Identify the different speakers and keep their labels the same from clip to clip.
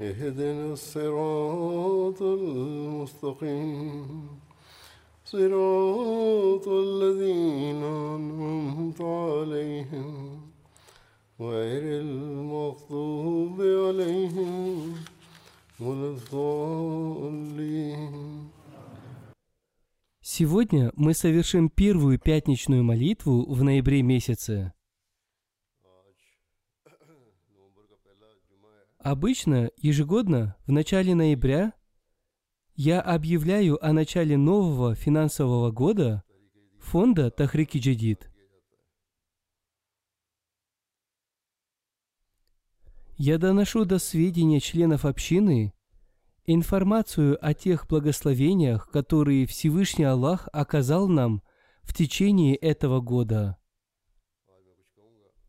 Speaker 1: اهدنا الصراط المستقيم صراط الذين أنعمت عليهم غير المغضوب عليهم ولا الضالين
Speaker 2: Сегодня мы совершим первую пятничную молитву в ноябре месяце. Обычно, ежегодно, в начале ноября, я объявляю о начале нового финансового года фонда Тахрики Джадид. Я доношу до сведения членов общины информацию о тех благословениях, которые Всевышний Аллах оказал нам в течение этого года.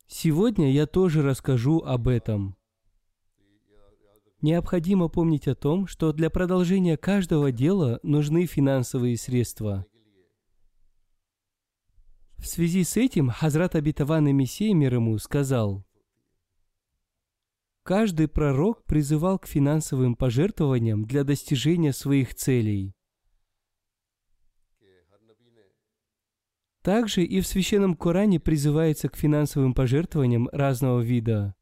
Speaker 2: Сегодня я тоже расскажу об этом. Необходимо помнить о том, что для продолжения каждого дела нужны финансовые средства. В связи с этим Хазрат Абитаван и Мессия мир ему сказал, Каждый пророк призывал к финансовым пожертвованиям для достижения своих целей. Также и в Священном Коране призывается к финансовым пожертвованиям разного вида.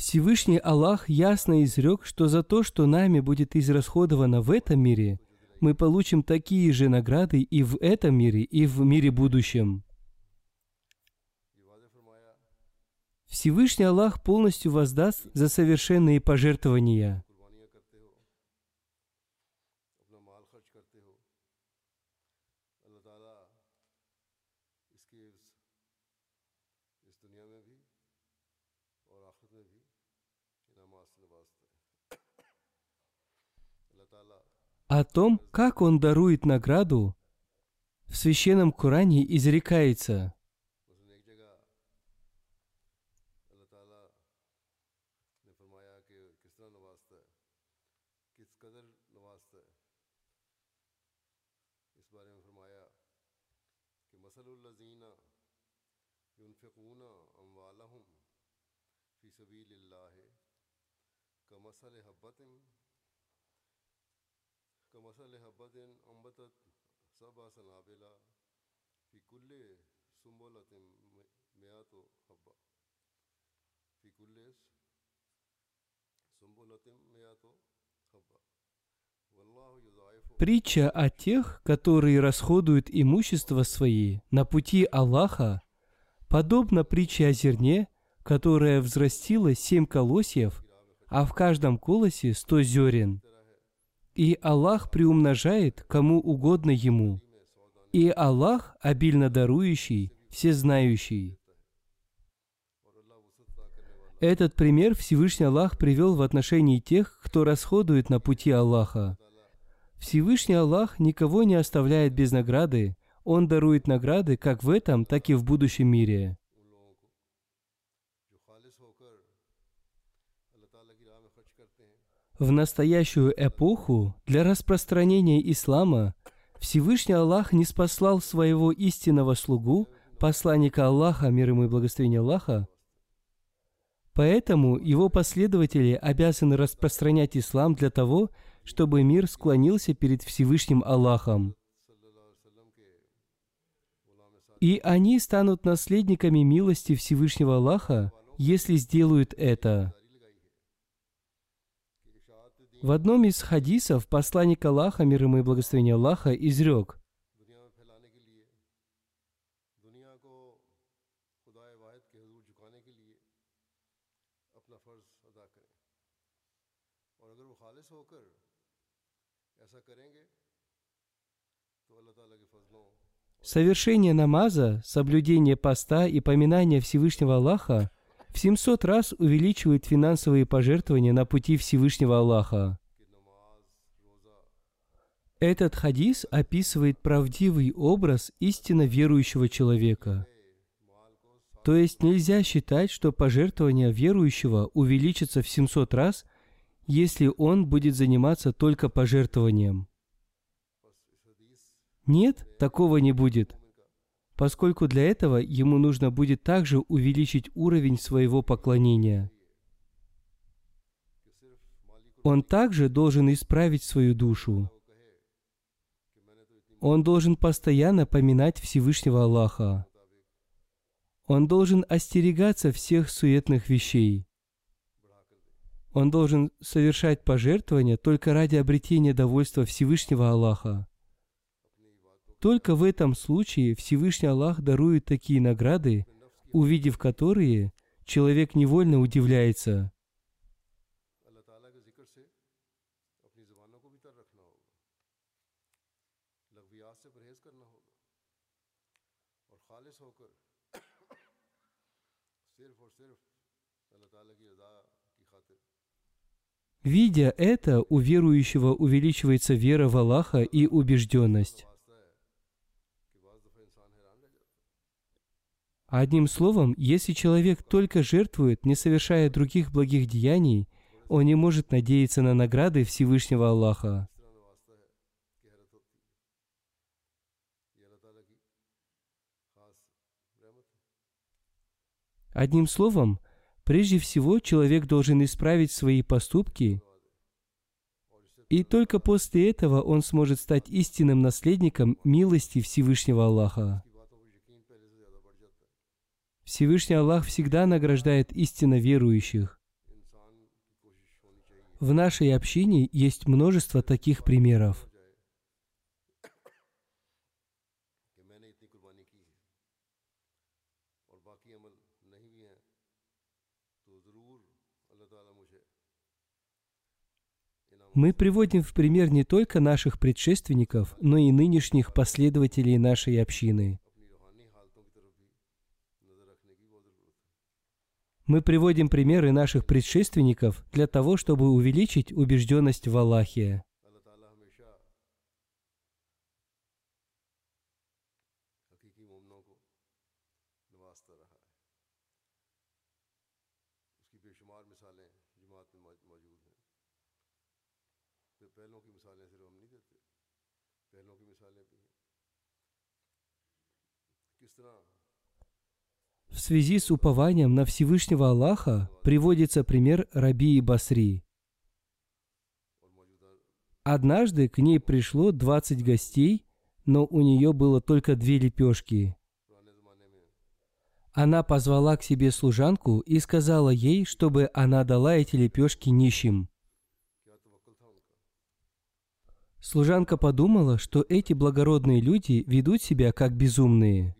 Speaker 2: Всевышний Аллах ясно изрек, что за то, что нами будет израсходовано в этом мире, мы получим такие же награды и в этом мире, и в мире будущем. Всевышний Аллах полностью воздаст за совершенные пожертвования. О том, как Он дарует награду, в Священном Коране изрекается – Притча о тех, которые расходуют имущество свои на пути Аллаха, подобна притче о зерне, которое взрастило семь колосьев, а в каждом колосе сто зерен – и Аллах приумножает кому угодно Ему. И Аллах обильно дарующий, всезнающий. Этот пример Всевышний Аллах привел в отношении тех, кто расходует на пути Аллаха. Всевышний Аллах никого не оставляет без награды, Он дарует награды как в этом, так и в будущем мире. В настоящую эпоху для распространения ислама Всевышний Аллах не спаслал своего истинного слугу, посланника Аллаха, мир ему и благословение Аллаха, Поэтому его последователи обязаны распространять ислам для того, чтобы мир склонился перед Всевышним Аллахом. И они станут наследниками милости Всевышнего Аллаха, если сделают это. В одном из хадисов посланник Аллаха, мир ему и благословение Аллаха, изрек Совершение намаза, соблюдение поста и поминание Всевышнего Аллаха в 700 раз увеличивает финансовые пожертвования на пути Всевышнего Аллаха. Этот хадис описывает правдивый образ истинно верующего человека. То есть нельзя считать, что пожертвование верующего увеличится в 700 раз, если он будет заниматься только пожертвованием. Нет, такого не будет поскольку для этого ему нужно будет также увеличить уровень своего поклонения. Он также должен исправить свою душу. Он должен постоянно поминать Всевышнего Аллаха. Он должен остерегаться всех суетных вещей. Он должен совершать пожертвования только ради обретения довольства Всевышнего Аллаха. Только в этом случае Всевышний Аллах дарует такие награды, увидев которые, человек невольно удивляется. Видя это, у верующего увеличивается вера в Аллаха и убежденность.
Speaker 1: А
Speaker 2: одним словом, если человек только жертвует, не совершая других благих деяний, он не может надеяться на награды Всевышнего Аллаха. Одним словом, прежде всего человек должен исправить свои поступки, и только после этого он сможет стать истинным наследником милости Всевышнего Аллаха. Всевышний Аллах всегда награждает истинно верующих. В нашей общине есть множество таких примеров. Мы приводим в пример не только наших предшественников, но и нынешних последователей нашей общины – Мы приводим примеры наших предшественников для того, чтобы увеличить убежденность в Аллахе.
Speaker 1: طرح
Speaker 2: в связи с упованием на Всевышнего Аллаха приводится пример Рабии Басри. Однажды к ней пришло 20 гостей, но у нее было только две лепешки. Она позвала к себе служанку и сказала ей, чтобы она дала эти лепешки нищим. Служанка подумала, что эти благородные люди ведут себя как безумные –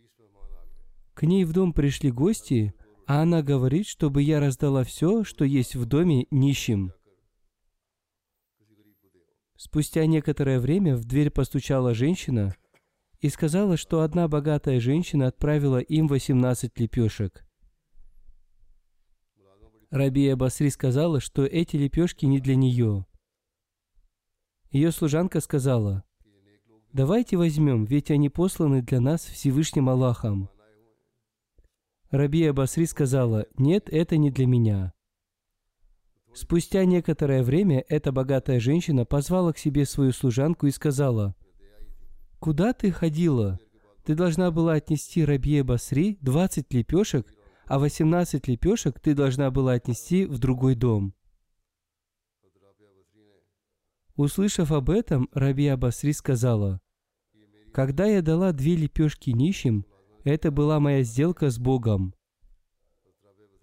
Speaker 2: к ней в дом пришли гости, а она говорит, чтобы я раздала все, что есть в доме нищим. Спустя некоторое время в дверь постучала женщина и сказала, что одна богатая женщина отправила им 18 лепешек. Рабия Басри сказала, что эти лепешки не для нее. Ее служанка сказала, «Давайте возьмем, ведь они посланы для нас Всевышним Аллахом». Рабия Басри сказала, «Нет, это не для меня». Спустя некоторое время эта богатая женщина позвала к себе свою служанку и сказала, «Куда ты ходила? Ты должна была отнести Рабье Басри 20 лепешек, а 18 лепешек ты должна была отнести в другой дом». Услышав об этом, Рабия Басри сказала, «Когда я дала две лепешки нищим, это была моя сделка с Богом».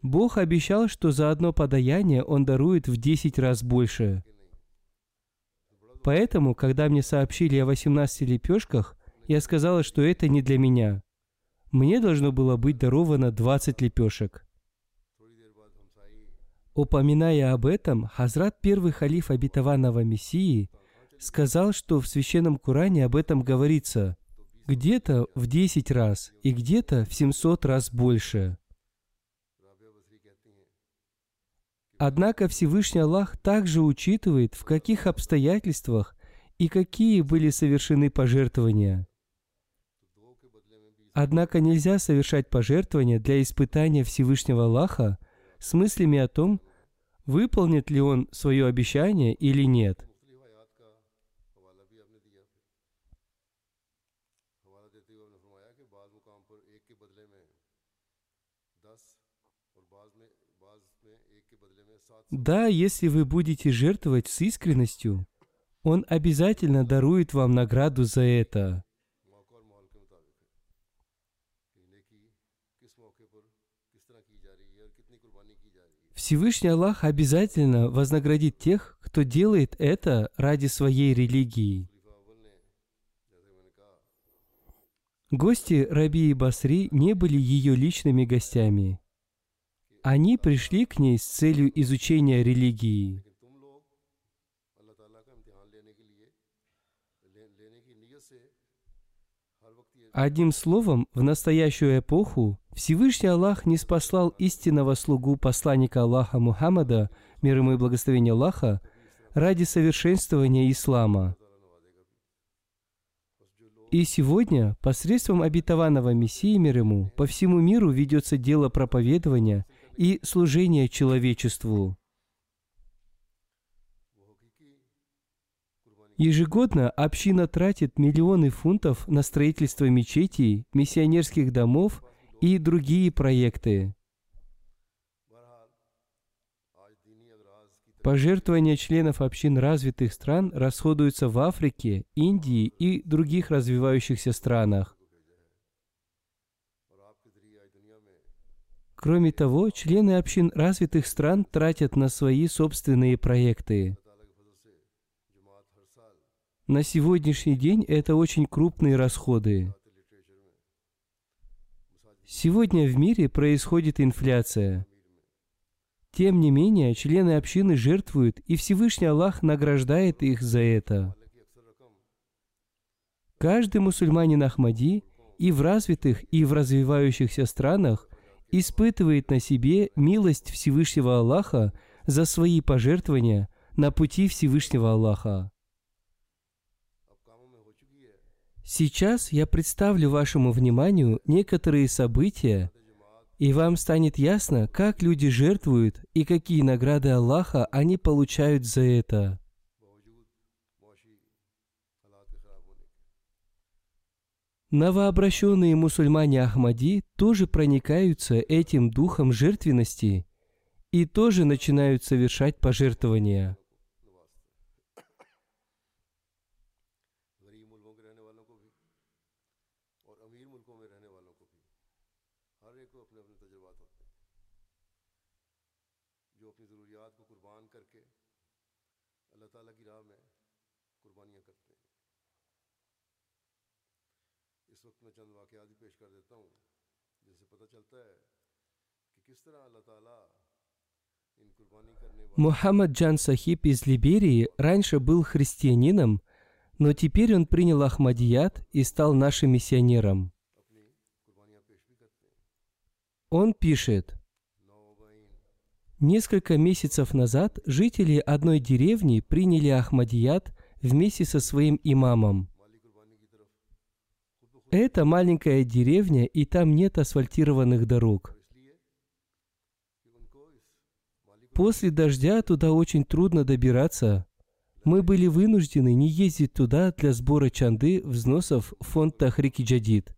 Speaker 2: Бог обещал, что за одно подаяние Он дарует в 10 раз больше. Поэтому, когда мне сообщили о 18 лепешках, я сказала, что это не для меня. Мне должно было быть даровано 20 лепешек. Упоминая об этом, Хазрат первый халиф обетованного Мессии сказал, что в Священном Коране об этом говорится где-то в 10 раз и где-то в 700 раз больше. Однако Всевышний Аллах также учитывает, в каких обстоятельствах и какие были совершены пожертвования. Однако нельзя совершать пожертвования для испытания Всевышнего Аллаха с мыслями о том, выполнит ли он свое обещание или нет. Да, если вы будете жертвовать с искренностью, Он обязательно дарует вам награду за это. Всевышний Аллах обязательно вознаградит тех, кто делает это ради своей религии. Гости Раби и Басри не были ее личными гостями. Они пришли к ней с целью изучения религии. Одним словом, в настоящую эпоху Всевышний Аллах не спаслал истинного слугу посланника Аллаха Мухаммада, мир ему и благословение Аллаха, ради совершенствования ислама. И сегодня, посредством обетованного Мессии мир ему, по всему миру ведется дело проповедования и служения человечеству. Ежегодно община тратит миллионы фунтов на строительство мечетей, миссионерских домов и другие проекты. Пожертвования членов общин развитых стран расходуются в Африке, Индии и других развивающихся странах. Кроме того, члены общин развитых стран тратят на свои собственные проекты. На сегодняшний день это очень крупные расходы. Сегодня в мире происходит инфляция. Тем не менее, члены общины жертвуют, и Всевышний Аллах награждает их за это. Каждый мусульманин Ахмади и в развитых, и в развивающихся странах испытывает на себе милость Всевышнего Аллаха за свои пожертвования на пути Всевышнего Аллаха. Сейчас я представлю вашему вниманию некоторые события, и вам станет ясно, как люди жертвуют и какие награды Аллаха они получают за это. Новообращенные мусульмане Ахмади тоже проникаются этим духом жертвенности и тоже начинают совершать пожертвования. Мухаммад Джан Сахиб из Либерии раньше был христианином, но теперь он принял Ахмадият и стал нашим миссионером. Он пишет, Несколько месяцев назад жители одной деревни приняли Ахмадият вместе со своим имамом. Это маленькая деревня, и там нет асфальтированных дорог. После дождя туда очень трудно добираться. Мы были вынуждены не ездить туда для сбора чанды взносов в фонд Тахрики Джадид.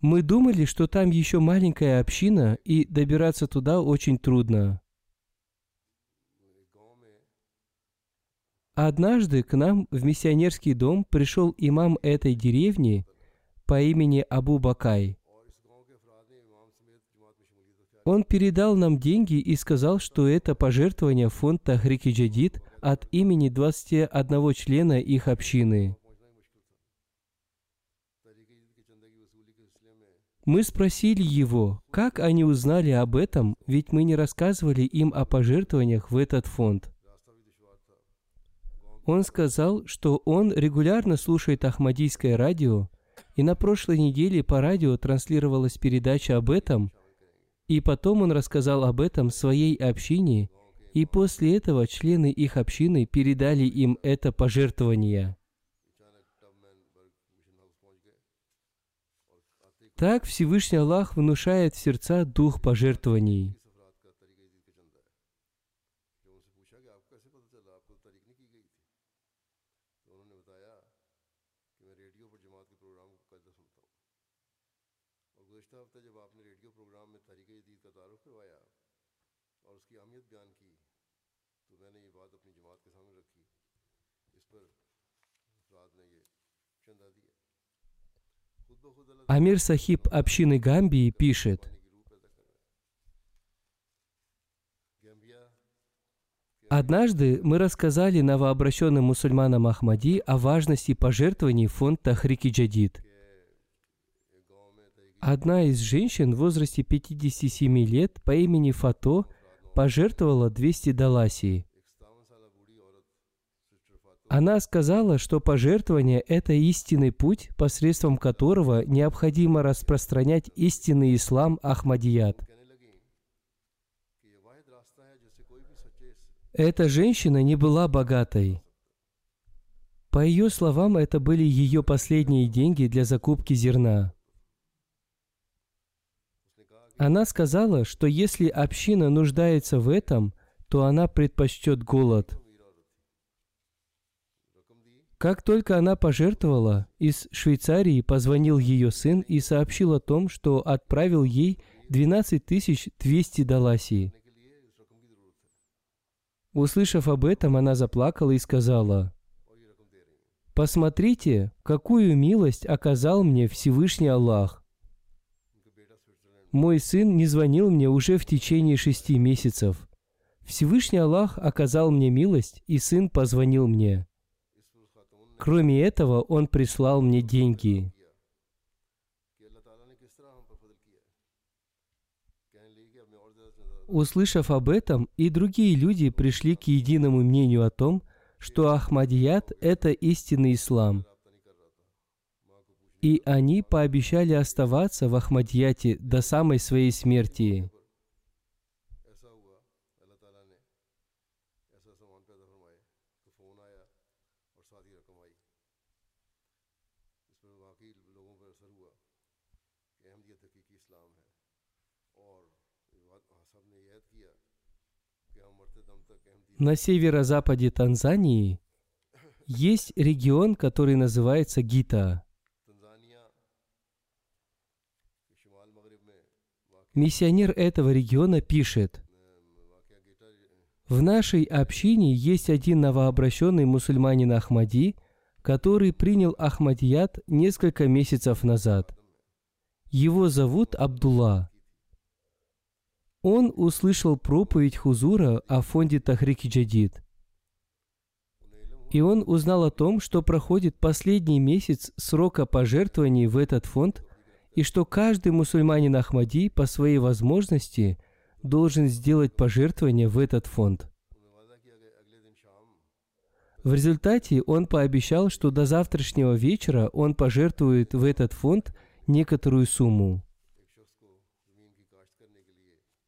Speaker 2: Мы думали, что там еще маленькая община, и добираться туда очень трудно. Однажды к нам в миссионерский дом пришел имам этой деревни по имени Абу Бакай. Он передал нам деньги и сказал, что это пожертвование в фонд Тахрики Джадид от имени 21 члена их общины. Мы спросили его, как они узнали об этом, ведь мы не рассказывали им о пожертвованиях в этот фонд. Он сказал, что он регулярно слушает Ахмадийское радио, и на прошлой неделе по радио транслировалась передача об этом, и потом он рассказал об этом своей общине, и после этого члены их общины передали им это пожертвование. Так Всевышний Аллах внушает в сердца дух пожертвований. Амир Сахиб общины Гамбии пишет, Однажды мы рассказали новообращенным мусульманам Ахмади о важности пожертвований в фонд Тахрики Джадид. Одна из женщин в возрасте 57 лет по имени Фато пожертвовала 200 даласий. Она сказала, что пожертвование – это истинный путь, посредством которого необходимо распространять истинный ислам Ахмадият. Эта женщина не была богатой. По ее словам, это были ее последние деньги для закупки зерна. Она сказала, что если община нуждается в этом, то она предпочтет голод – как только она пожертвовала, из Швейцарии позвонил ее сын и сообщил о том, что отправил ей 12 200 даласий. Услышав об этом, она заплакала и сказала, «Посмотрите, какую милость оказал мне Всевышний Аллах. Мой сын не звонил мне уже в течение шести месяцев. Всевышний Аллах оказал мне милость, и сын позвонил мне. Кроме этого, он прислал мне деньги. Услышав об этом, и другие люди пришли к единому мнению о том, что Ахмадият – это истинный ислам. И они пообещали оставаться в Ахмадияте до самой своей смерти. На северо-западе Танзании есть регион, который называется Гита. Миссионер этого региона пишет, в нашей общине есть один новообращенный мусульманин Ахмади, который принял Ахмадият несколько месяцев назад. Его зовут Абдулла. Он услышал проповедь Хузура о фонде Тахрики Джадид. И он узнал о том, что проходит последний месяц срока пожертвований в этот фонд, и что каждый мусульманин Ахмади по своей возможности должен сделать пожертвование в этот фонд. В результате он пообещал, что до завтрашнего вечера он пожертвует в этот фонд некоторую сумму.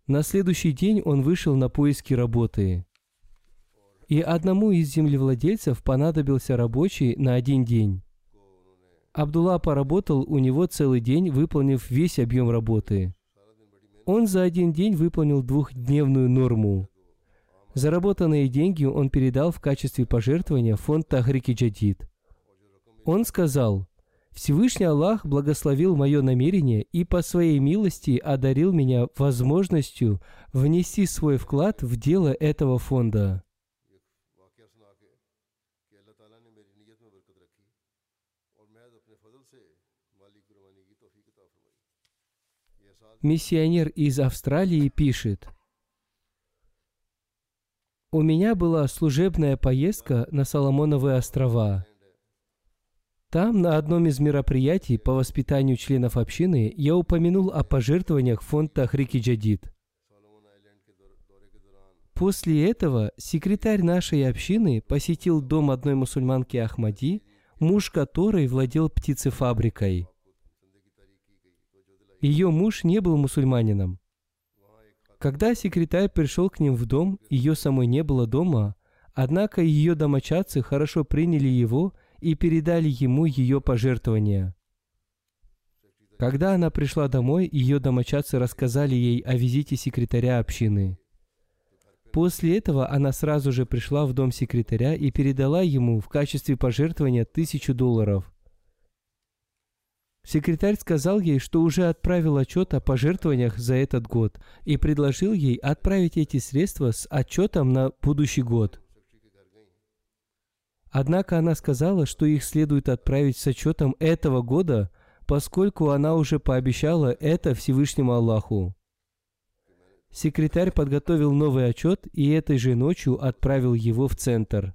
Speaker 2: На следующий день он вышел на поиски работы. И одному из землевладельцев понадобился рабочий на один день. Абдулла поработал у него целый день, выполнив весь объем работы. Он за один день выполнил двухдневную норму. Заработанные деньги он передал в качестве пожертвования фонд Тахрики Джадид. Он сказал, «Всевышний Аллах благословил мое намерение и по своей милости одарил меня возможностью внести свой вклад в дело этого фонда». Миссионер из Австралии пишет – у меня была служебная поездка на Соломоновые острова. Там, на одном из мероприятий по воспитанию членов общины, я упомянул о пожертвованиях фонда Хрики Джадид. После этого секретарь нашей общины посетил дом одной мусульманки Ахмади, муж которой владел птицефабрикой. Ее муж не был мусульманином. Когда секретарь пришел к ним в дом, ее самой не было дома, однако ее домочадцы хорошо приняли его и передали ему ее пожертвования. Когда она пришла домой, ее домочадцы рассказали ей о визите секретаря общины. После этого она сразу же пришла в дом секретаря и передала ему в качестве пожертвования тысячу долларов. Секретарь сказал ей, что уже отправил отчет о пожертвованиях за этот год и предложил ей отправить эти средства с отчетом на будущий год. Однако она сказала, что их следует отправить с отчетом этого года, поскольку она уже пообещала это Всевышнему Аллаху. Секретарь подготовил новый отчет и этой же ночью отправил его в центр.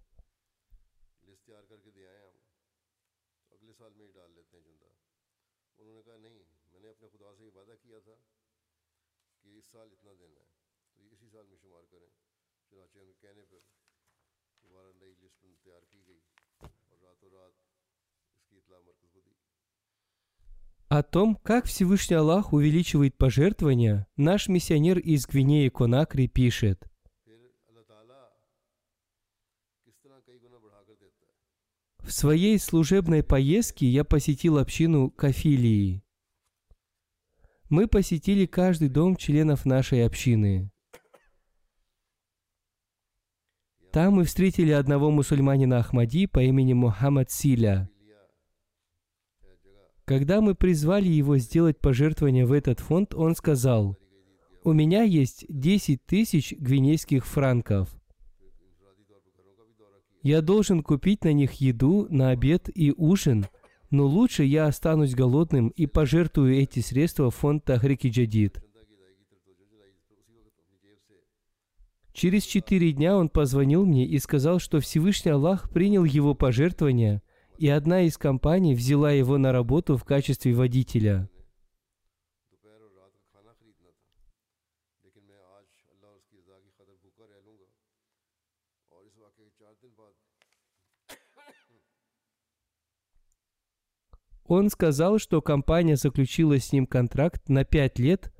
Speaker 2: О том, как Всевышний Аллах увеличивает пожертвования, наш миссионер из Гвинеи Конакри пишет. В своей служебной поездке я посетил общину Кафилии. Мы посетили каждый дом членов нашей общины. Там мы встретили одного мусульманина Ахмади по имени Мухаммад Силя – когда мы призвали его сделать пожертвование в этот фонд, он сказал, «У меня есть 10 тысяч гвинейских франков. Я должен купить на них еду на обед и ужин, но лучше я останусь голодным и пожертвую эти средства в фонд Тахрики Джадид. Через четыре дня он позвонил мне и сказал, что Всевышний Аллах принял его пожертвования, и одна из компаний взяла его на работу в качестве водителя. Он сказал, что компания заключила с ним контракт на 5 лет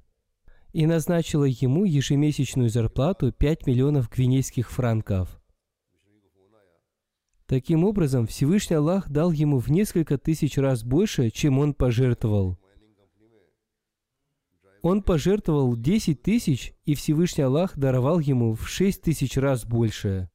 Speaker 2: и назначила ему ежемесячную зарплату 5 миллионов гвинейских франков. Таким образом, Всевышний Аллах дал ему в несколько тысяч раз больше, чем он пожертвовал. Он пожертвовал 10 тысяч, и Всевышний Аллах даровал ему в 6 тысяч раз больше.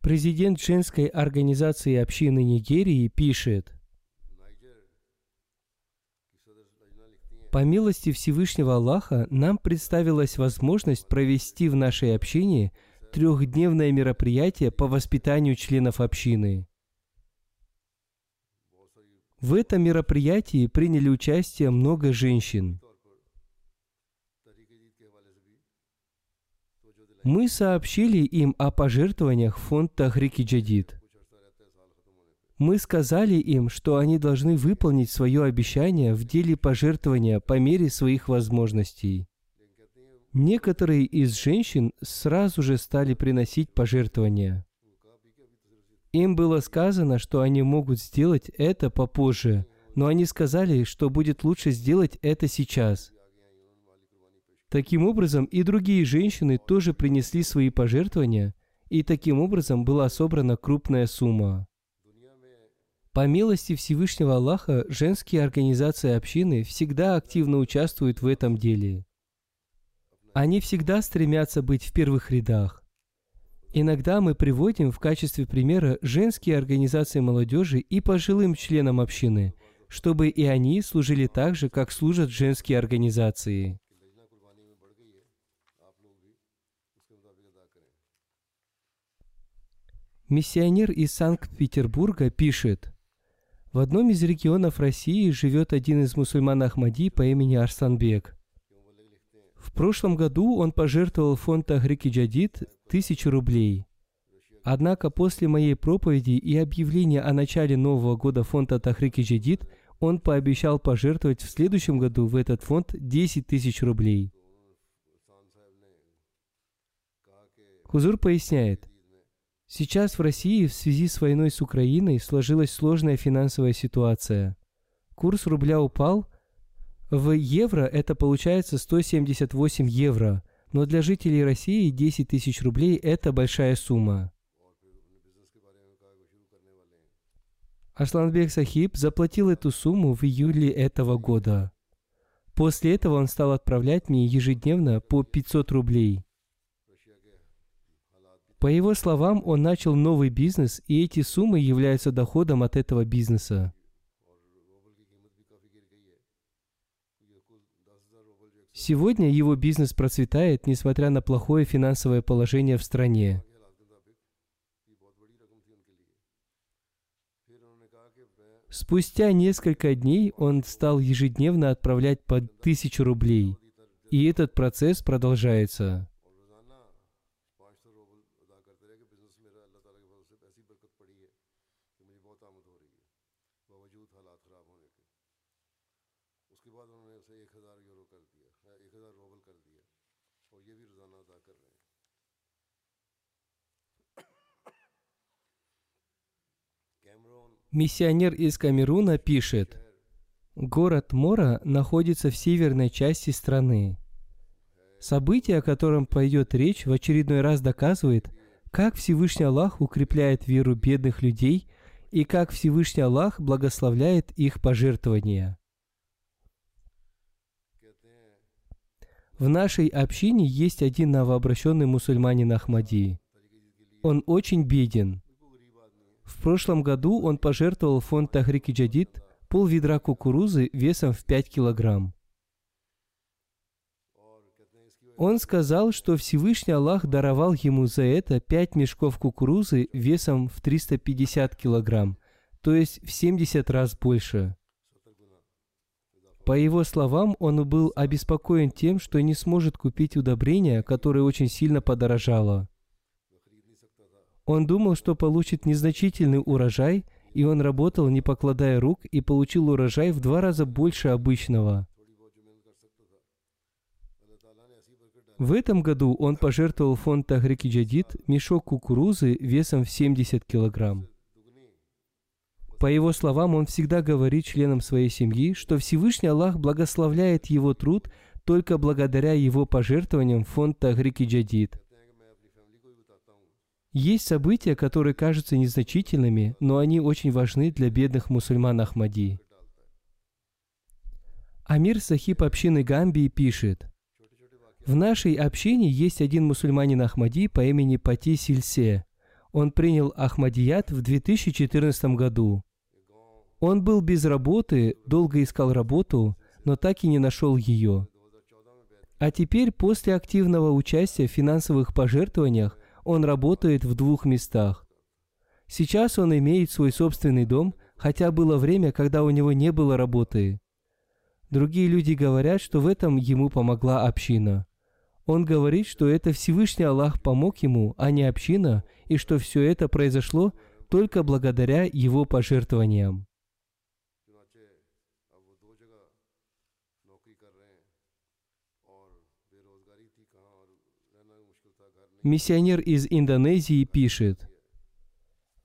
Speaker 2: Президент женской организации общины Нигерии пишет, По милости Всевышнего Аллаха нам представилась возможность провести в нашей общине – трехдневное мероприятие по воспитанию членов общины. В этом мероприятии приняли участие много женщин. Мы сообщили им о пожертвованиях в фонд Тахрики Джадид. Мы сказали им, что они должны выполнить свое обещание в деле пожертвования по мере своих возможностей. Некоторые из женщин сразу же стали приносить пожертвования. Им было сказано, что они могут сделать это попозже, но они сказали, что будет лучше сделать это сейчас. Таким образом, и другие женщины тоже принесли свои пожертвования, и таким образом была собрана крупная сумма. По милости Всевышнего Аллаха, женские организации общины всегда активно участвуют в этом деле. Они всегда стремятся быть в первых рядах. Иногда мы приводим в качестве примера женские организации молодежи и пожилым членам общины, чтобы и они служили так же, как служат женские организации. Миссионер из Санкт-Петербурга пишет, в одном из регионов России живет один из мусульман Ахмади по имени Арсланбек. В прошлом году он пожертвовал фонд Тахрики Джадид тысячу рублей. Однако после моей проповеди и объявления о начале нового года фонда Тахрики Джадид он пообещал пожертвовать в следующем году в этот фонд 10 тысяч рублей. Хузур поясняет, Сейчас в России в связи с войной с Украиной сложилась сложная финансовая ситуация. Курс рубля упал. В евро это получается 178 евро, но для жителей России 10 тысяч рублей – это большая сумма. Асланбек Сахиб заплатил эту сумму в июле этого года. После этого он стал отправлять мне ежедневно по 500 рублей – по его словам, он начал новый бизнес, и эти суммы являются доходом от этого бизнеса. Сегодня его бизнес процветает, несмотря на плохое финансовое положение в стране. Спустя несколько дней он стал ежедневно отправлять по тысячу рублей. И этот процесс продолжается. Миссионер из Камеруна пишет, город Мора находится в северной части страны. Событие, о котором пойдет речь, в очередной раз доказывает, как Всевышний Аллах укрепляет веру бедных людей и как Всевышний Аллах благословляет их пожертвования. В нашей общине есть один новообращенный мусульманин Ахмади. Он очень беден. В прошлом году он пожертвовал фонд Тахрики Джадид пол ведра кукурузы весом в 5 килограмм. Он сказал, что Всевышний Аллах даровал ему за это 5 мешков кукурузы весом в 350 килограмм, то есть в 70 раз больше. По его словам, он был обеспокоен тем, что не сможет купить удобрение, которое очень сильно подорожало. Он думал, что получит незначительный урожай, и он работал, не покладая рук, и получил урожай в два раза больше обычного. В этом году он пожертвовал фонд Тахрики Джадид мешок кукурузы весом в 70 килограмм. По его словам, он всегда говорит членам своей семьи, что Всевышний Аллах благословляет его труд только благодаря его пожертвованиям в фонд Тахрики Джадид. Есть события, которые кажутся незначительными, но они очень важны для бедных мусульман Ахмади. Амир Сахиб общины Гамбии пишет, «В нашей общине есть один мусульманин Ахмади по имени Пати Сильсе. Он принял Ахмадият в 2014 году. Он был без работы, долго искал работу, но так и не нашел ее. А теперь, после активного участия в финансовых пожертвованиях, он работает в двух местах. Сейчас он имеет свой собственный дом, хотя было время, когда у него не было работы. Другие люди говорят, что в этом ему помогла община. Он говорит, что это Всевышний Аллах помог ему, а не община, и что все это произошло только благодаря его пожертвованиям. Миссионер из Индонезии пишет,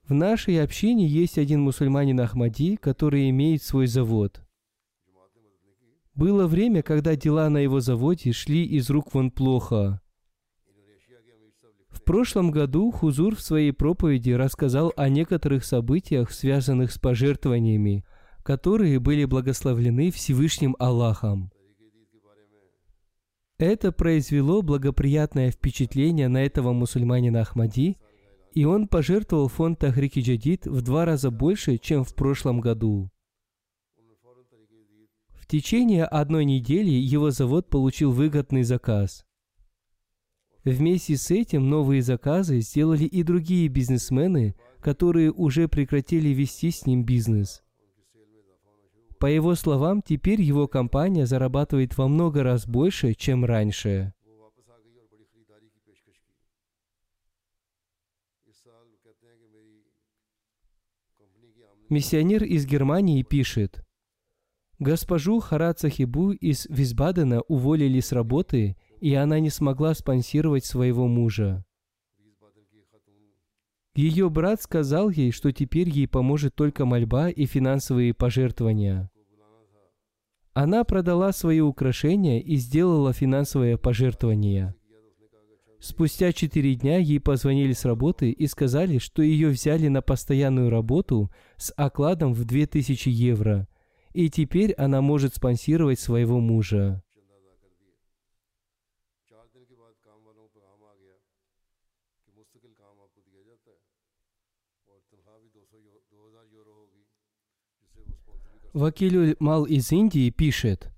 Speaker 2: «В нашей общине есть один мусульманин Ахмади, который имеет свой завод. Было время, когда дела на его заводе шли из рук вон плохо. В прошлом году Хузур в своей проповеди рассказал о некоторых событиях, связанных с пожертвованиями, которые были благословлены Всевышним Аллахом. Это произвело благоприятное впечатление на этого мусульманина Ахмади, и он пожертвовал фонд Тахрики Джадид в два раза больше, чем в прошлом году. В течение одной недели его завод получил выгодный заказ. Вместе с этим новые заказы сделали и другие бизнесмены, которые уже прекратили вести с ним бизнес. По его словам, теперь его компания зарабатывает во много раз больше, чем раньше. Миссионер из Германии пишет, Госпожу Харат Сахибу из Висбадена уволили с работы, и она не смогла спонсировать своего мужа. Ее брат сказал ей, что теперь ей поможет только мольба и финансовые пожертвования. Она продала свои украшения и сделала финансовое пожертвование. Спустя четыре дня ей позвонили с работы и сказали, что ее взяли на постоянную работу с окладом в 2000 евро, и теперь она может спонсировать своего мужа. Вакилюль Мал из Индии пишет,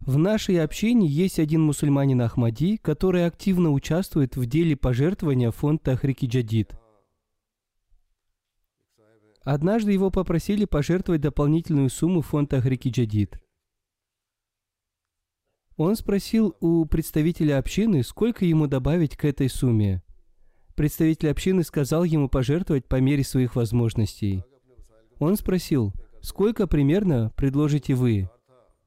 Speaker 2: в нашей общине есть один мусульманин Ахмади, который активно участвует в деле пожертвования фонд Тахрики Джадид. Однажды его попросили пожертвовать дополнительную сумму в фонд Тахрики Джадид. Он спросил у представителя общины, сколько ему добавить к этой сумме. Представитель общины сказал ему пожертвовать по мере своих возможностей. Он спросил – Сколько примерно предложите вы?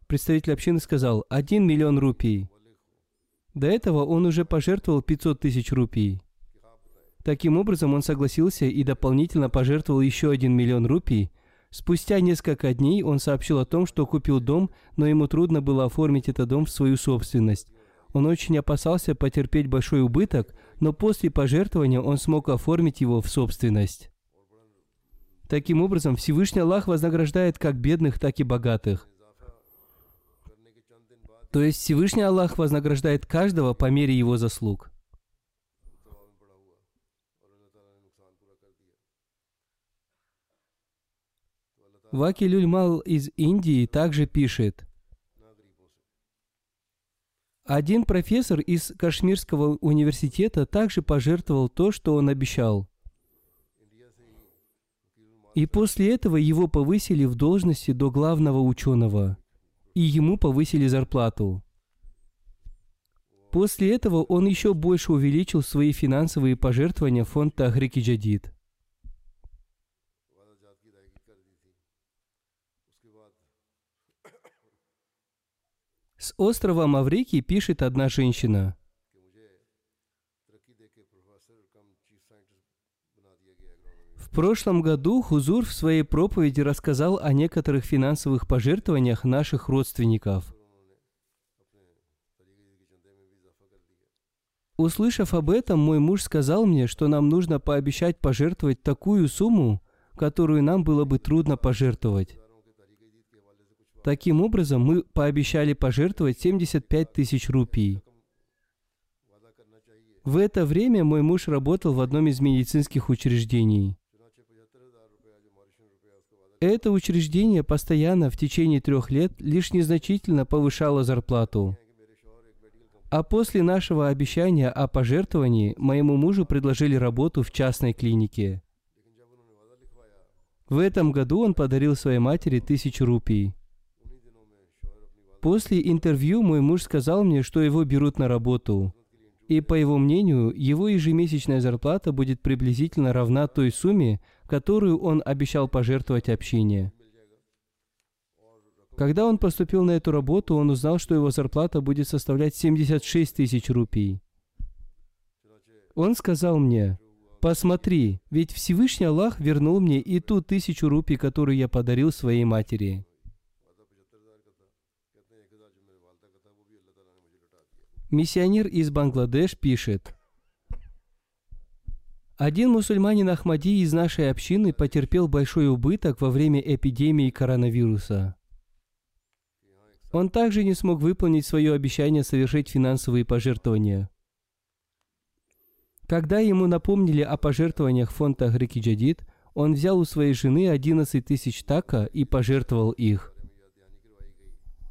Speaker 2: Представитель общины сказал, 1 миллион рупий. До этого он уже пожертвовал 500 тысяч рупий. Таким образом, он согласился и дополнительно пожертвовал еще 1 миллион рупий. Спустя несколько дней он сообщил о том, что купил дом, но ему трудно было оформить этот дом в свою собственность. Он очень опасался потерпеть большой убыток, но после пожертвования он смог оформить его в собственность. Таким образом, Всевышний Аллах вознаграждает как бедных, так и богатых. То есть Всевышний Аллах вознаграждает каждого по мере его заслуг. Ваки Люльмал из Индии также пишет, один профессор из Кашмирского университета также пожертвовал то, что он обещал. И после этого его повысили в должности до главного ученого, и ему повысили зарплату. После этого он еще больше увеличил свои финансовые пожертвования в фонд Тахрики Джадид. С острова Маврикий пишет одна женщина. В прошлом году Хузур в своей проповеди рассказал о некоторых финансовых пожертвованиях наших родственников. Услышав об этом, мой муж сказал мне, что нам нужно пообещать пожертвовать такую сумму, которую нам было бы трудно пожертвовать. Таким образом, мы пообещали пожертвовать 75 тысяч рупий. В это время мой муж работал в одном из медицинских учреждений. Это учреждение постоянно в течение трех лет лишь незначительно повышало зарплату. А после нашего обещания о пожертвовании моему мужу предложили работу в частной клинике. В этом году он подарил своей матери тысячу рупий. После интервью мой муж сказал мне, что его берут на работу. И по его мнению, его ежемесячная зарплата будет приблизительно равна той сумме, которую он обещал пожертвовать общине. Когда он поступил на эту работу, он узнал, что его зарплата будет составлять 76 тысяч рупий. Он сказал мне, «Посмотри, ведь Всевышний Аллах вернул мне и ту тысячу рупий, которую я подарил своей матери». Миссионер из Бангладеш пишет – Один мусульманин Ахмади из нашей общины потерпел большой убыток во время эпидемии коронавируса. Он также не смог выполнить свое обещание совершить финансовые пожертвования. Когда ему напомнили о пожертвованиях фонда Агрики Джадид, он взял у своей жены 11 тысяч така и пожертвовал их.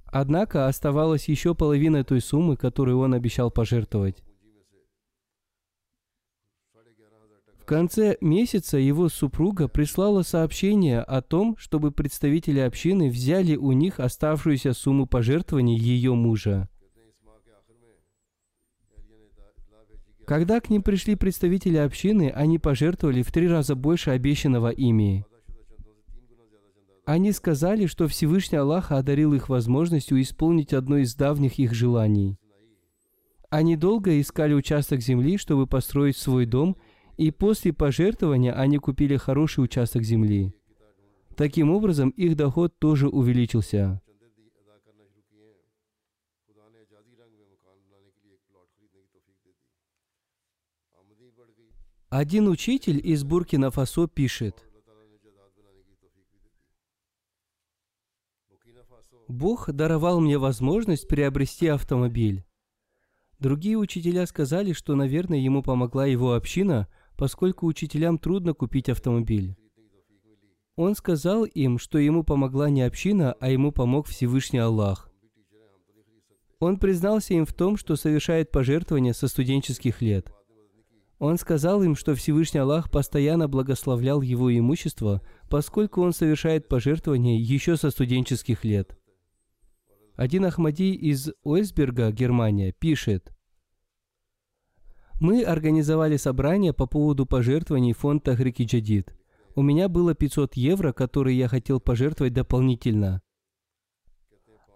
Speaker 2: Однако оставалась еще половина той суммы, которую он обещал пожертвовать. В конце месяца его супруга прислала сообщение о том, чтобы представители общины взяли у них оставшуюся сумму пожертвований ее мужа. Когда к ним пришли представители общины, они пожертвовали в три раза больше обещанного ими. Они сказали, что Всевышний Аллах одарил их возможностью исполнить одно из давних их желаний. Они долго искали участок земли, чтобы построить свой дом, и после пожертвования они купили хороший участок земли. Таким образом, их доход тоже увеличился. Один учитель из Буркина-Фасо пишет, Бог даровал мне возможность приобрести автомобиль. Другие учителя сказали, что, наверное, ему помогла его община, поскольку учителям трудно купить автомобиль. Он сказал им, что ему помогла не община, а ему помог Всевышний Аллах. Он признался им в том, что совершает пожертвования со студенческих лет. Он сказал им, что Всевышний Аллах постоянно благословлял его имущество, поскольку он совершает пожертвования еще со студенческих лет. Один Ахмади из Уэсберга, Германия, пишет, «Мы организовали собрание по поводу пожертвований фонда Тахрики Джадид. У меня было 500 евро, которые я хотел пожертвовать дополнительно.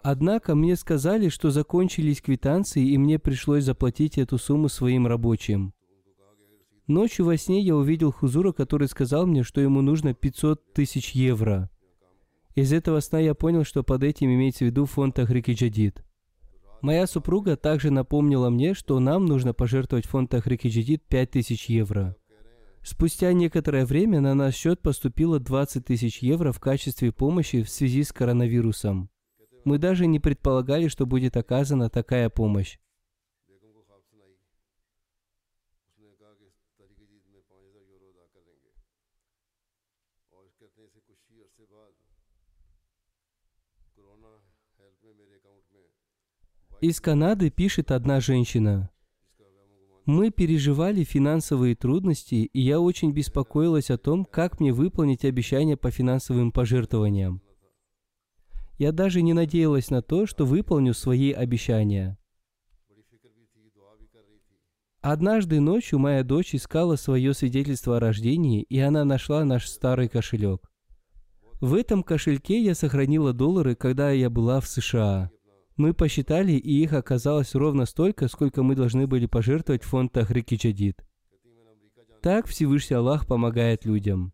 Speaker 2: Однако мне сказали, что закончились квитанции, и мне пришлось заплатить эту сумму своим рабочим. Ночью во сне я увидел Хузура, который сказал мне, что ему нужно 500 тысяч евро. Из этого сна я понял, что под этим имеется в виду фонд Ахрики Джадид. Моя супруга также напомнила мне, что нам нужно пожертвовать фонд Ахрики Джадид 5000 евро. Спустя некоторое время на наш счет поступило 20 тысяч евро в качестве помощи в связи с коронавирусом. Мы даже не предполагали, что будет оказана такая помощь. Из Канады пишет одна женщина. Мы переживали финансовые трудности, и я очень беспокоилась о том, как мне выполнить обещания по финансовым пожертвованиям. Я даже не надеялась на то, что выполню свои обещания. Однажды ночью моя дочь искала свое свидетельство о рождении, и она нашла наш старый кошелек. В этом кошельке я сохранила доллары, когда я была в США. Мы посчитали, и их оказалось ровно столько, сколько мы должны были пожертвовать в фонд Тахрики Джадид. Так Всевышний Аллах помогает людям.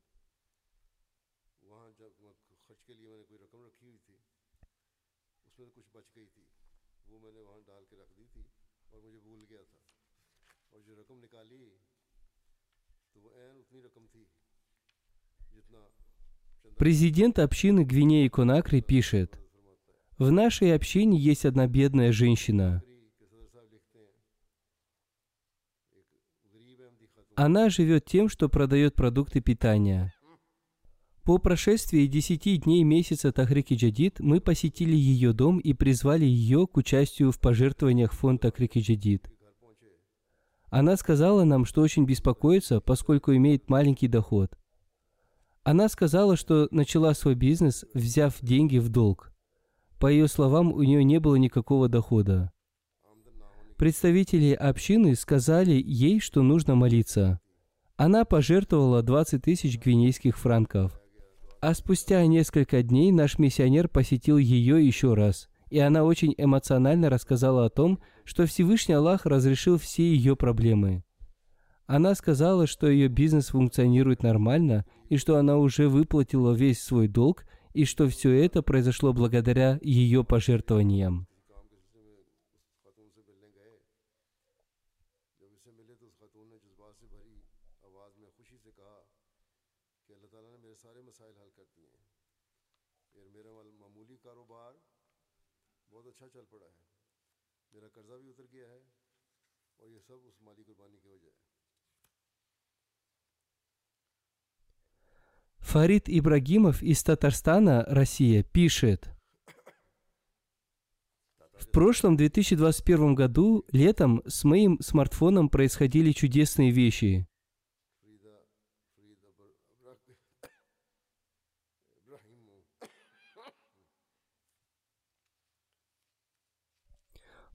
Speaker 2: Президент общины Гвинеи Конакри пишет – в нашей общине есть одна бедная женщина. Она живет тем, что продает продукты питания. По прошествии десяти дней месяца Тахрики Джадид мы посетили ее дом и призвали ее к участию в пожертвованиях фонд Тахрики Джадид. Она сказала нам, что очень беспокоится, поскольку имеет маленький доход. Она сказала, что начала свой бизнес, взяв деньги в долг. По ее словам, у нее не было никакого дохода. Представители общины сказали ей, что нужно молиться. Она пожертвовала 20 тысяч гвинейских франков. А спустя несколько дней наш миссионер посетил ее еще раз, и она очень эмоционально рассказала о том, что Всевышний Аллах разрешил все ее проблемы. Она сказала, что ее бизнес функционирует нормально, и что она уже выплатила весь свой долг, и что все это произошло благодаря ее пожертвованиям.
Speaker 1: मेरे सारे मसाइल हल करती हैं फिर मेरा माल- मामूली कारोबार बहुत अच्छा चल पड़ा है मेरा कर्जा भी उतर गया है और ये सब उस माली कुर्बानी की वजह है
Speaker 2: Фарид Ибрагимов из Татарстана, Россия, пишет. В прошлом 2021 году, летом, с моим смартфоном происходили чудесные вещи.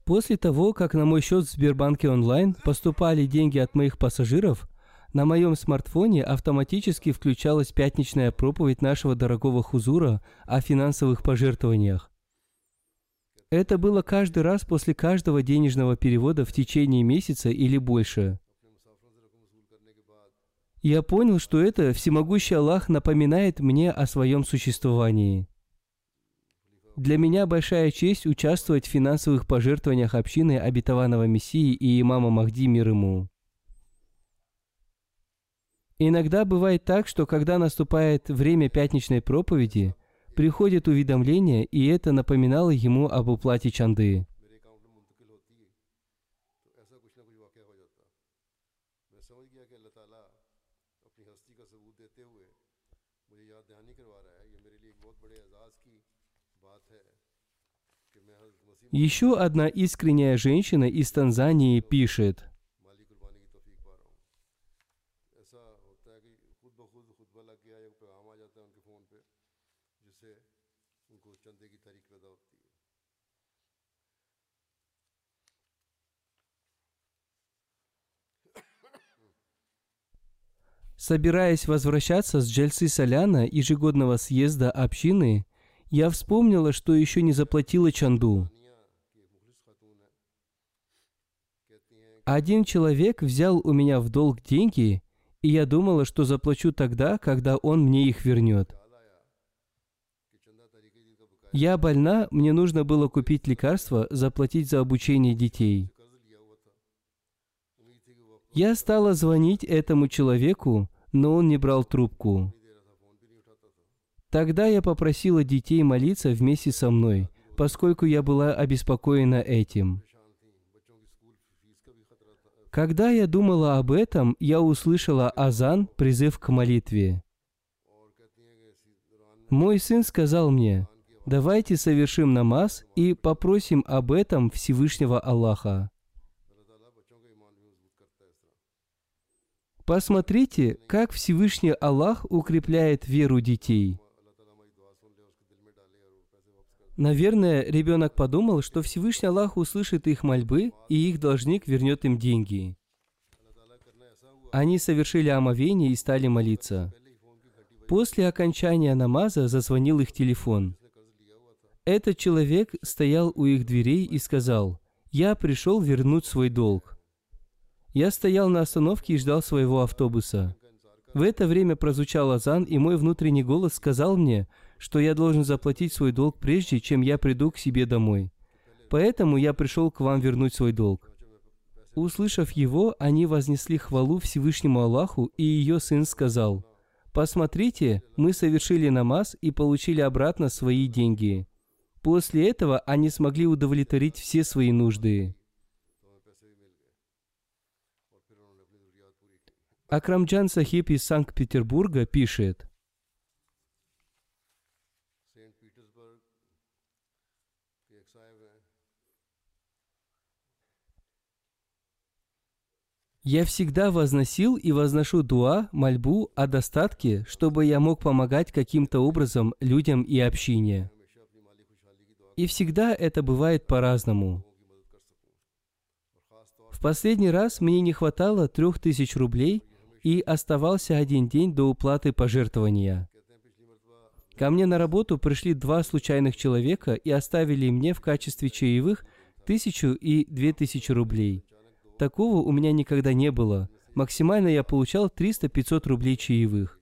Speaker 2: После того, как на мой счет в Сбербанке онлайн поступали деньги от моих пассажиров, на моем смартфоне автоматически включалась пятничная проповедь нашего дорогого Хузура о финансовых пожертвованиях. Это было каждый раз после каждого денежного перевода в течение месяца или больше. Я понял, что это всемогущий Аллах напоминает мне о своем существовании. Для меня большая честь участвовать в финансовых пожертвованиях общины обетованного Мессии и имама Махди мир ему. Иногда бывает так, что когда наступает время пятничной проповеди, приходит уведомление, и это напоминало ему об уплате чанды. Еще одна искренняя женщина из Танзании пишет – Собираясь возвращаться с Джельсы Соляна ежегодного съезда общины, я вспомнила, что еще не заплатила Чанду. Один человек взял у меня в долг деньги, и я думала, что заплачу тогда, когда он мне их вернет. Я больна, мне нужно было купить лекарства, заплатить за обучение детей. Я стала звонить этому человеку, но он не брал трубку. Тогда я попросила детей молиться вместе со мной, поскольку я была обеспокоена этим. Когда я думала об этом, я услышала азан, призыв к молитве. Мой сын сказал мне, давайте совершим намаз и попросим об этом Всевышнего Аллаха. Посмотрите, как Всевышний Аллах укрепляет веру детей. Наверное, ребенок подумал, что Всевышний Аллах услышит их мольбы, и их должник вернет им деньги. Они совершили омовение и стали молиться. После окончания намаза зазвонил их телефон. Этот человек стоял у их дверей и сказал, «Я пришел вернуть свой долг». Я стоял на остановке и ждал своего автобуса. В это время прозвучал азан, и мой внутренний голос сказал мне, что я должен заплатить свой долг прежде, чем я приду к себе домой. Поэтому я пришел к вам вернуть свой долг. Услышав его, они вознесли хвалу Всевышнему Аллаху, и ее сын сказал, «Посмотрите, мы совершили намаз и получили обратно свои деньги». После этого они смогли удовлетворить все свои нужды. Акрамджан Сахиб из Санкт-Петербурга пишет. Я всегда возносил и возношу дуа, мольбу о достатке, чтобы я мог помогать каким-то образом людям и общине. И всегда это бывает по-разному. В последний раз мне не хватало трех тысяч рублей – и оставался один день до уплаты пожертвования. Ко мне на работу пришли два случайных человека и оставили мне в качестве чаевых тысячу и две тысячи рублей. Такого у меня никогда не было. Максимально я получал 300-500 рублей чаевых.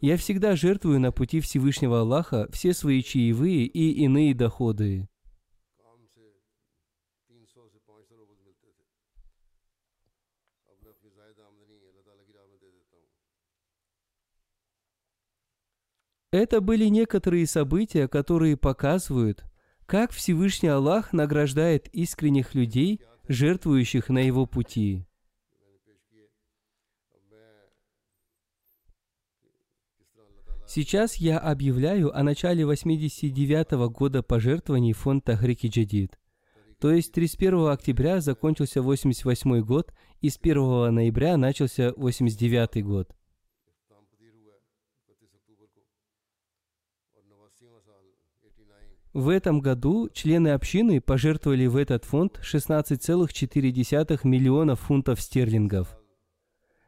Speaker 2: Я всегда жертвую на пути Всевышнего Аллаха все свои чаевые и иные доходы. Это были некоторые события, которые показывают, как Всевышний Аллах награждает искренних людей, жертвующих на Его пути. Сейчас я объявляю о начале 89-го года пожертвований в фонд Тахрики Джадид. То есть 31 октября закончился 88 год, и с 1 ноября начался 89 год. В этом году члены общины пожертвовали в этот фонд 16,4 миллионов фунтов стерлингов.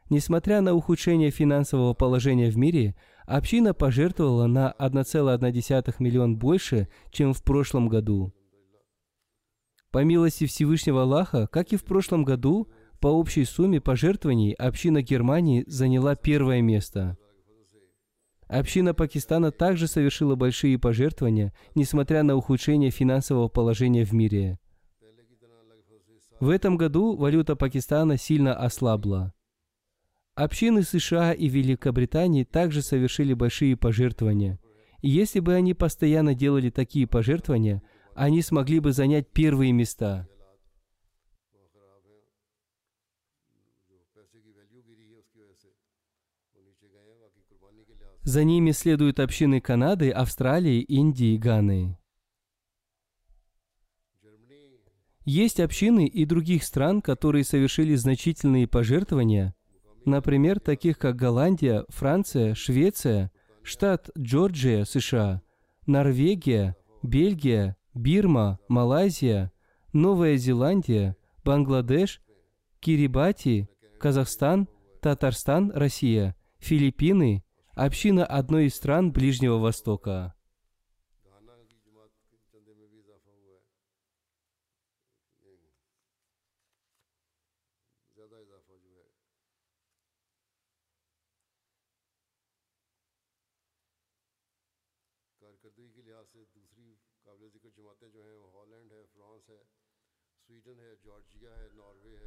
Speaker 2: Несмотря на ухудшение финансового положения в мире, община пожертвовала на 1,1 миллион больше, чем в прошлом году. По милости Всевышнего Аллаха, как и в прошлом году, по общей сумме пожертвований община Германии заняла первое место. Община Пакистана также совершила большие пожертвования, несмотря на ухудшение финансового положения в мире. В этом году валюта Пакистана сильно ослабла. Общины США и Великобритании также совершили большие пожертвования. И если бы они постоянно делали такие пожертвования, они смогли бы занять первые места. За ними следуют общины Канады, Австралии, Индии и Ганы. Есть общины и других стран, которые совершили значительные пожертвования, например, таких как Голландия, Франция, Швеция, штат Джорджия, США, Норвегия, Бельгия, Бирма, Малайзия, Новая Зеландия, Бангладеш, Кирибати, Казахстан, Татарстан, Россия, Филиппины, община одной из стран Ближнего Востока.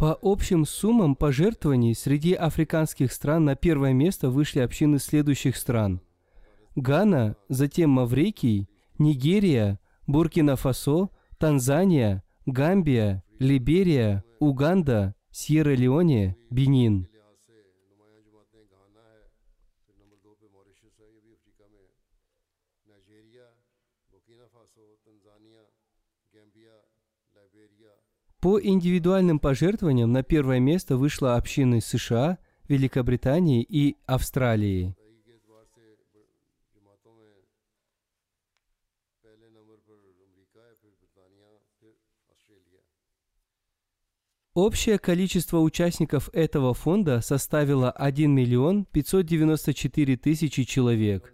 Speaker 2: По общим суммам пожертвований среди африканских стран на первое место вышли общины следующих стран. Гана, затем Маврикий, Нигерия, Буркина-Фасо, Танзания, Гамбия, Либерия, Уганда, Сьерра-Леоне, Бенин. По индивидуальным пожертвованиям на первое место вышла общины США, Великобритании и Австралии. Общее количество участников этого фонда составило 1 миллион 594 тысячи человек.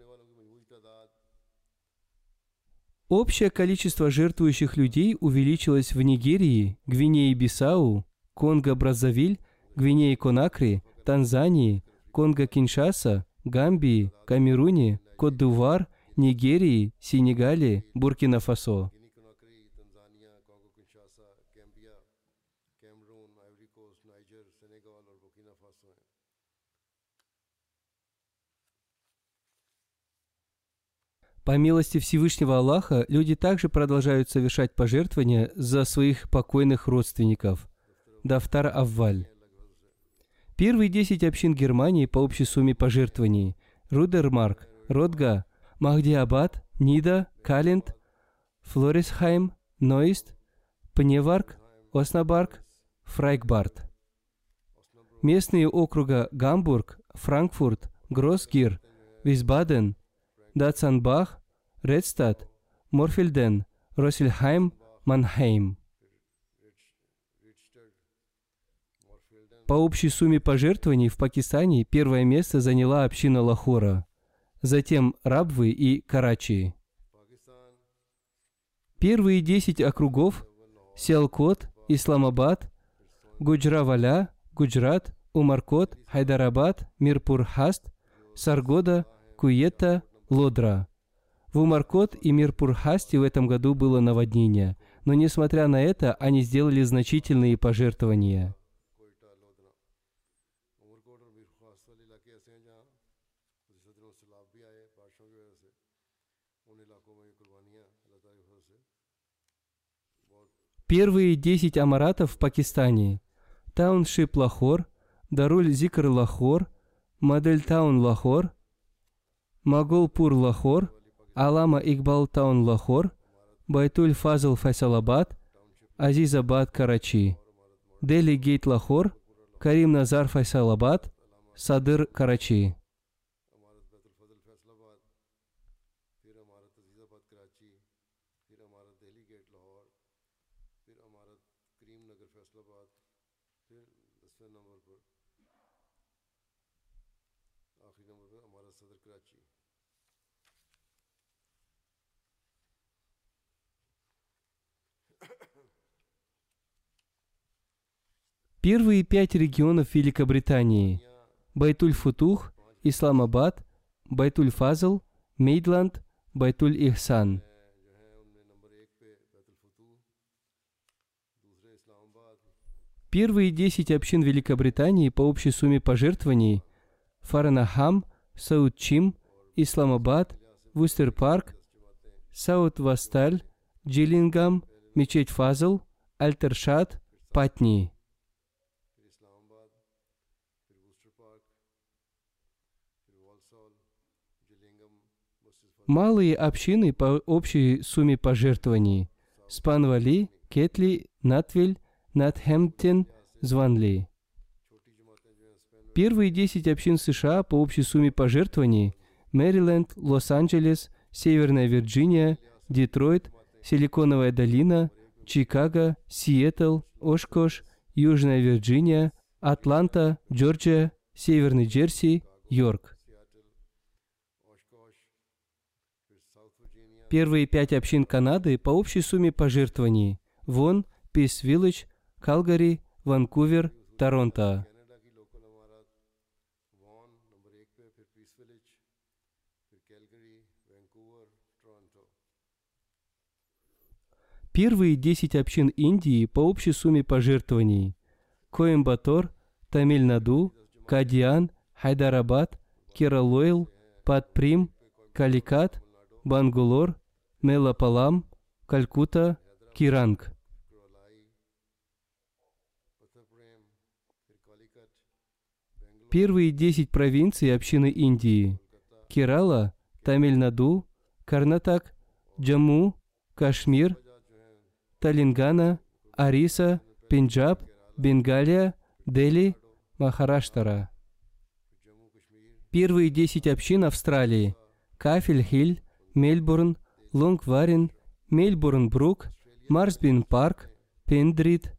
Speaker 2: Общее количество жертвующих людей увеличилось в Нигерии, Гвинее-Бисау, Конго-Браззавиль, Гвинее-Конакри, Танзании, Конго-Киншаса, Гамбии, Камеруне, Кот-д'Ивуар, Нигерии, Сенегале, Буркина-Фасо. По милости Всевышнего Аллаха, люди также продолжают совершать пожертвования за своих покойных родственников. Дафтар Авваль. Первые десять общин Германии по общей сумме пожертвований – Рудермарк, Ротга, Махдиабад, Нида, Калент, Флорисхайм, Нойст, Пневарк, Оснабарк, Фрайкбарт. Местные округа Гамбург, Франкфурт, Гроссгир, Висбаден, Датсанбах, Редстад, Морфельден, Росельхайм, Манхейм. По общей сумме пожертвований в Пакистане первое место заняла община Лахора, затем Рабвы и Карачи. Первые десять округов – Сиалкот, Исламабад, Гуджраваля, Гуджрат, Умаркот, Хайдарабад, Мирпур-Хаст, Саргода, Куета, Лодра. В Умаркот и Мирпурхасте в этом году было наводнение, но несмотря на это они сделали значительные пожертвования. Первые 10 амаратов в Пакистане. Тауншип Лахор, Даруль Зикр Лахор, Модельтаун Лахор – Магалпура Лахор, Аллама Икбал Таун Лахор, Байтуль Фазл Фейсалабад, Азизабад Карачи, Дели Гейт Лахор, Карим Назар Фейсалабад, Садыр Карачи. Первые пять регионов Великобритании – Байтуль-Футух, Исламабад, Байтуль-Фазл, Мидланд, Байтуль-Ихсан. Первые 10 общин Великобритании по общей сумме пожертвований – Фарнхам, Саут-Чим, Исламабад, Вустер-Парк, Саут-Васталь, Джилингам, Мечеть Фазл, Альтершат, Патни – Малые общины по общей сумме пожертвований. Спанвали, Кетли, Натвиль, Натхэмптен, Званли. Первые 10 общин США по общей сумме пожертвований – Мэриленд, Лос-Анджелес, Северная Вирджиния, Детройт, Силиконовая долина, Чикаго, Сиэтл, Ошкош, Южная Вирджиния, Атланта, Джорджия, Северный Джерси, Йорк. Первые пять общин Канады по общей сумме пожертвований – Вон, Пис Вилледж, Калгари, Ванкувер, Торонто. Первые 10 общин Индии по общей сумме пожертвований – Коимбатор, Тамильнаду, Кадиан, Хайдарабад, Киралойл, Патприм, Каликат, Бангалор, Мелапалам, Калькута, Киранг. Первые 10 провинций общины Индии – Керала, Тамильнаду, Карнатак, Джаму, Кашмир, Талингана, Ариса, Пенджаб, Бенгалия, Дели, Махараштара. Первые 10 общин Австралии – Кафель-Хиль, Мельбурн – Лонгварин, Мельбурн-Брук, Марсбин-Парк, Пендрит,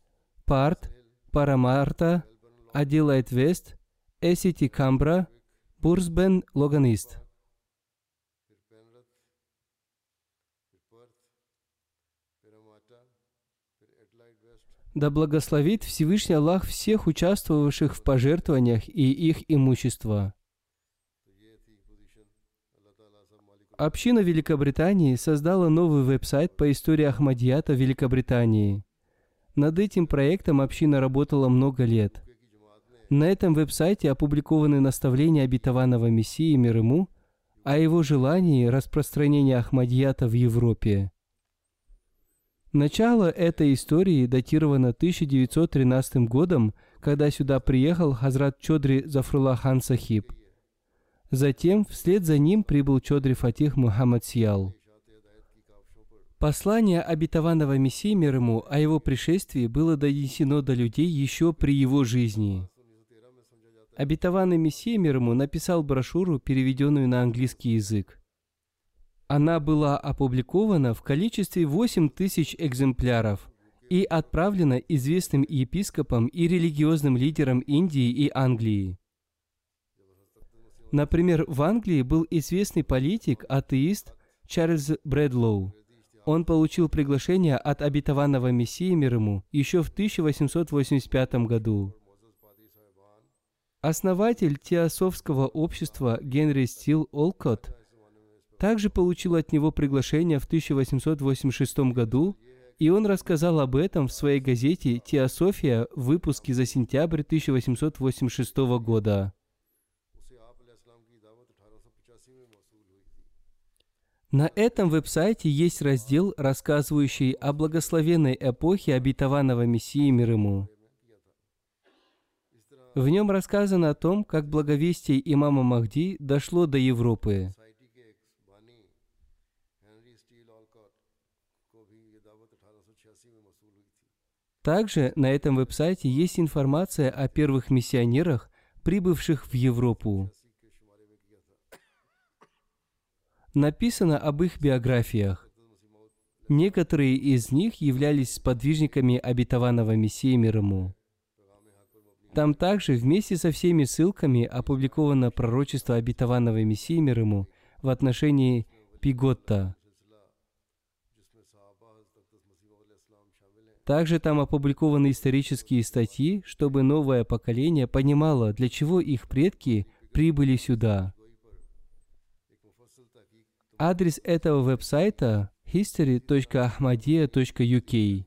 Speaker 2: Парт, Парамарта, Аделайт-Вест, Эсити-Камбра, Бурсбен-Логанист. Да благословит Всевышний Аллах всех участвовавших в пожертвованиях и их имущество. Община Великобритании создала новый веб-сайт по истории Ахмадията Великобритании. Над этим проектом община работала много лет. На этом веб-сайте опубликованы наставления обетованного Мессии мир ему о его желании распространения Ахмадията в Европе. Начало этой истории датировано 1913 годом, когда сюда приехал Хазрат Чодри Зафрула Хан Сахиб – Затем, вслед за ним прибыл Чодри Фатих Мухаммад Сиял. Послание обетованного Мессии мир ему о его пришествии было донесено до людей еще при его жизни. Обетованный Мессия мир ему написал брошюру, переведенную на английский язык. Она была опубликована в количестве 8 тысяч экземпляров и отправлена известным епископам и религиозным лидерам Индии и Англии. Например, в Англии был известный политик, атеист Чарльз Брэдлоу. Он получил приглашение от обетованного Мессии мир ему еще в 1885 году. Основатель теософского общества Генри Стил Олкотт также получил от него приглашение в 1886 году, и он рассказал об этом в своей газете «Теософия» в выпуске за сентябрь 1886 года. На этом веб-сайте есть раздел, рассказывающий о благословенной эпохе обетованного Мессии мир ему. В нем рассказано о том, как благовестие имама Махди дошло до Европы. Также на этом веб-сайте есть информация о первых миссионерах, прибывших в Европу. написано об их биографиях. Некоторые из них являлись сподвижниками обетованного Мессии мир ему. Там также вместе со всеми ссылками опубликовано пророчество обетованного Мессии мир ему в отношении Пиготта. Также там опубликованы исторические статьи, чтобы новое поколение понимало, для чего их предки прибыли сюда – Адрес этого веб-сайта
Speaker 1: history.ahmadia.uk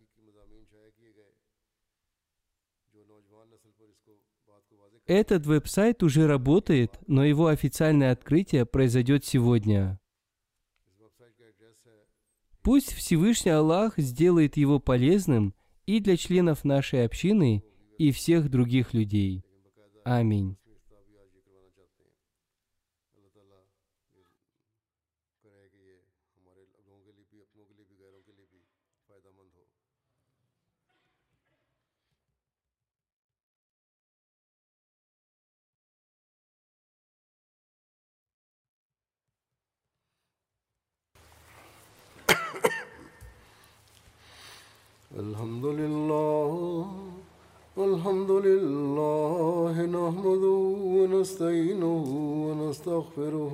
Speaker 2: Этот веб-сайт уже работает, но его официальное открытие произойдет сегодня. Пусть Всевышний Аллах сделает его полезным и для членов нашей общины, и всех других людей. Аминь.
Speaker 1: के लिए भी अपनों के लिए भी गैरों के लिए भी फ़ायदामंद हो الحمد لله الحمد لله نحمده ونستعينه ونستغفره